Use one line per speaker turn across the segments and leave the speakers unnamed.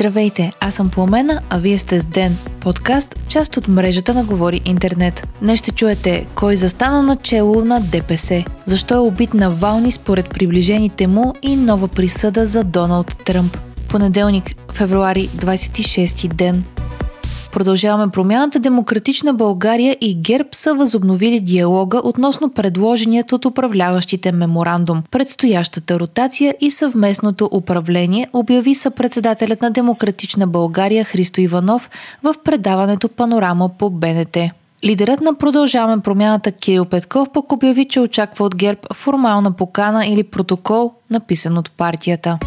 Здравейте, аз съм Пламена, а вие сте с Ден, подкаст, част от мрежата на Говори Интернет. Днес ще чуете кой застана начело на ДПС, защо е убит на Вални според приближените му и нова присъда за Доналд Тръмп. Понеделник, февруари, 26 ден. Продължаваме промяната. Демократична България и ГЕРБ са възобновили диалога относно предложеният от управляващите меморандум. Предстоящата ротация и съвместното управление обяви съпредседателят на Демократична България Христо Иванов в предаването Панорама по БНТ. Лидерът на Продължаваме промяната Кирил Петков пък обяви, че очаква от ГЕРБ формална покана или протокол, написан от партията.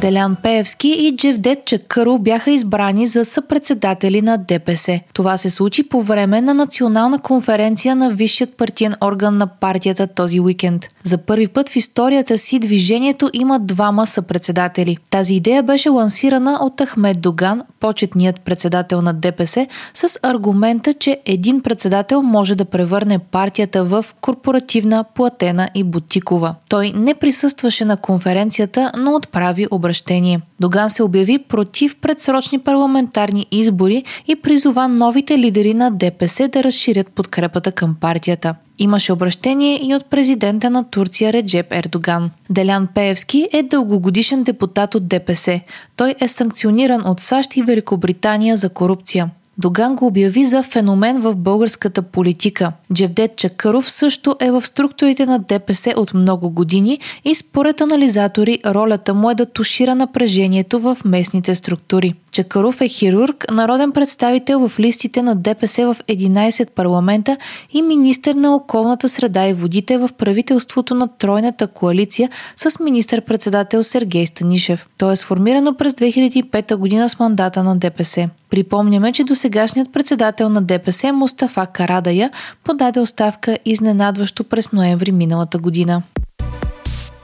Делян Пеевски и Джевдет Чакъров бяха избрани за съпредседатели на ДПС. Това се случи по време на национална конференция на висшият партиен орган на партията този уикенд. За първи път в историята си движението има двама съпредседатели. Тази идея беше лансирана от Ахмед Доган, почетният председател на ДПС, с аргумента, че един председател може да превърне партията в корпоративна, платена и бутикова. Той не присъстваше на конференцията, но отправи обращение обращение. Доган се обяви против предсрочни парламентарни избори и призова новите лидери на ДПС да разширят подкрепата към партията. Имаше обращение и от президента на Турция Реджеп Ердоган. Делян Пеевски е дългогодишен депутат от ДПС. Той е санкциониран от САЩ и Великобритания за корупция. Доган го обяви за феномен в българската политика. Джевдет Чакъров също е в структурите на ДПС от много години и според анализатори ролята му е да тушира напрежението в местните структури. Чакаров е хирург, народен представител в листите на ДПС в 11 парламента и министър на околната среда и водите в правителството на Тройната коалиция с министър-председател Сергей Станишев. То е сформирано през 2005 година с мандата на ДПС. Припомняме, че досегашният председател на ДПС Мустафа Карадая подаде оставка изненадващо през ноември миналата година.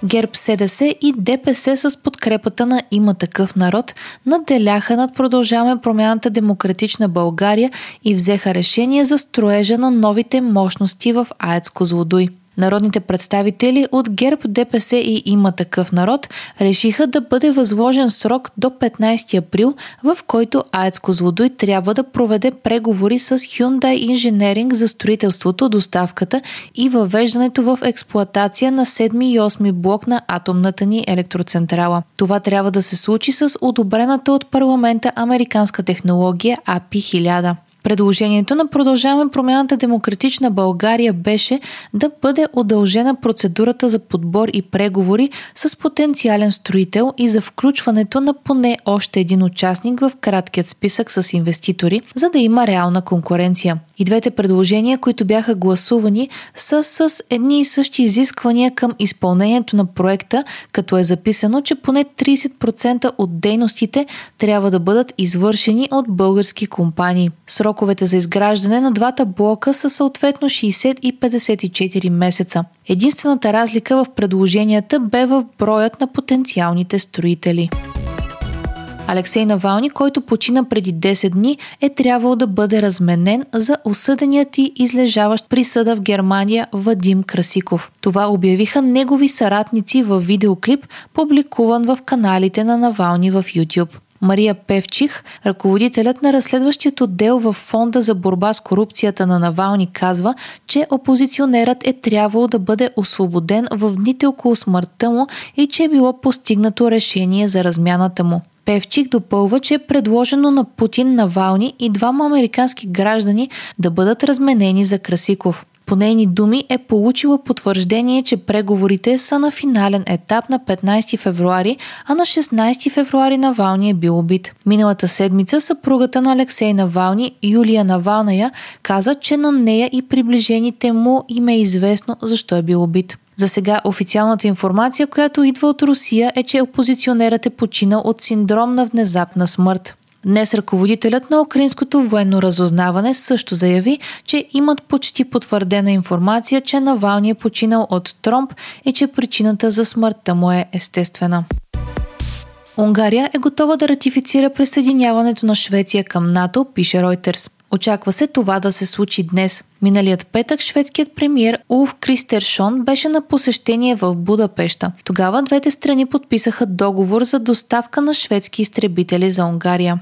ГЕРБ СДС и ДПС с подкрепата на има такъв народ наделяха над продължаваме промяната Демократична България и взеха решение за строежа на новите мощности в АЕЦ Козлодуй. Народните представители от ГЕРБ, ДПС и има такъв народ решиха да бъде възложен срок до 15 април, в който АЕЦ Козлодуй трябва да проведе преговори с Hyundai Engineering за строителството, доставката и въвеждането в експлоатация на 7 и 8 блок на атомната ни електроцентрала. Това трябва да се случи с одобрената от парламента американска технология API 1000. Предложението на Продължаваме промяната Демократична България беше да бъде удължена процедурата за подбор и преговори с потенциален строител и за включването на поне още един участник в краткият списък с инвеститори, за да има реална конкуренция. И двете предложения, които бяха гласувани, са с едни и същи изисквания към изпълнението на проекта, като е записано, че поне 30% от дейностите трябва да бъдат извършени от български компании. Сроковете за изграждане на двата блока са съответно 60 и 54 месеца. Единствената разлика в предложенията бе в броят на потенциалните строители. Алексей Навални, който почина преди 10 дни, е трябвало да бъде разменен за осъденият и излежаващ присъда в Германия Вадим Красиков. Това обявиха негови съратници в видеоклип, публикуван в каналите на Навални в YouTube. Мария Певчих, ръководителят на разследващият отдел в Фонда за борба с корупцията на Навални, казва, че опозиционерът е трябвало да бъде освободен в дните около смъртта му и че е било постигнато решение за размяната му. Певчик допълва, че е предложено на Путин, Навални и двама американски граждани да бъдат разменени за Красиков. По нейни думи е получила потвърждение, че преговорите са на финален етап на 15 февруари, а на 16 февруари Навални е бил убит. Миналата седмица съпругата на Алексей Навални, Юлия Навалная, каза, че на нея и приближените му им е известно защо е бил убит. За сега официалната информация, която идва от Русия е, че опозиционерът е починал от синдром на внезапна смърт. Днес ръководителят на украинското военно разузнаване също заяви, че имат почти потвърдена информация, че Навални е починал от тромб и че причината за смъртта му е естествена. Унгария е готова да ратифицира присъединяването на Швеция към НАТО, пише Reuters. Очаква се това да се случи днес. Миналият петък шведският премьер Улф Кристершон беше на посещение в Будапешта. Тогава двете страни подписаха договор за доставка на шведски изтребители за Унгария.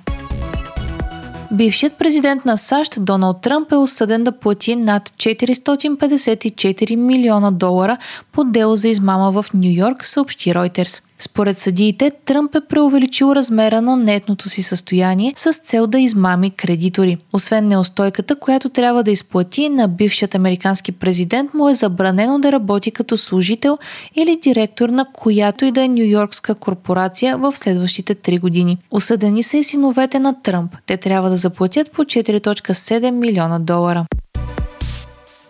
Бившият президент на САЩ Доналд Тръмп е осъден да плати над 454 милиона долара по дело за измама в Нью Йорк, съобщи Reuters. Според съдиите, Тръмп е преувеличил размера на нетното си състояние с цел да измами кредитори. Освен неустойката, която трябва да изплати на бившият американски президент, му е забранено да работи като служител или директор на която и да е нью-йоркска корпорация в следващите три години. Осъдени са и синовете на Тръмп. Те трябва да заплатят по 4.7 милиона долара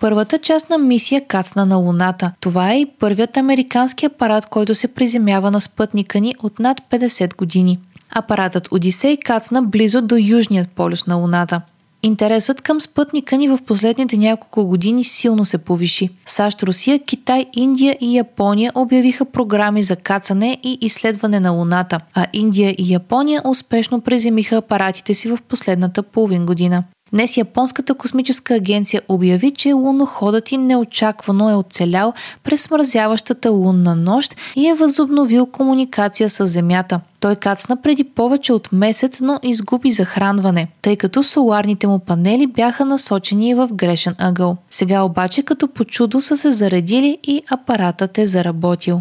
първата част на мисия кацна на Луната. Това е и първият американски апарат, който се приземява на спътника ни от над 50 години. Апаратът Одисей кацна близо до южният полюс на Луната. Интересът към спътника ни в последните няколко години силно се повиши. САЩ, Русия, Китай, Индия и Япония обявиха програми за кацане и изследване на Луната, а Индия и Япония успешно преземиха апаратите си в последната половин година. Днес Японската космическа агенция обяви, че луноходът и неочаквано е оцелял през смързяващата лунна нощ и е възобновил комуникация с Земята. Той кацна преди повече от месец, но изгуби захранване, тъй като соларните му панели бяха насочени в грешен ъгъл. Сега обаче като по чудо са се заредили и апаратът е заработил.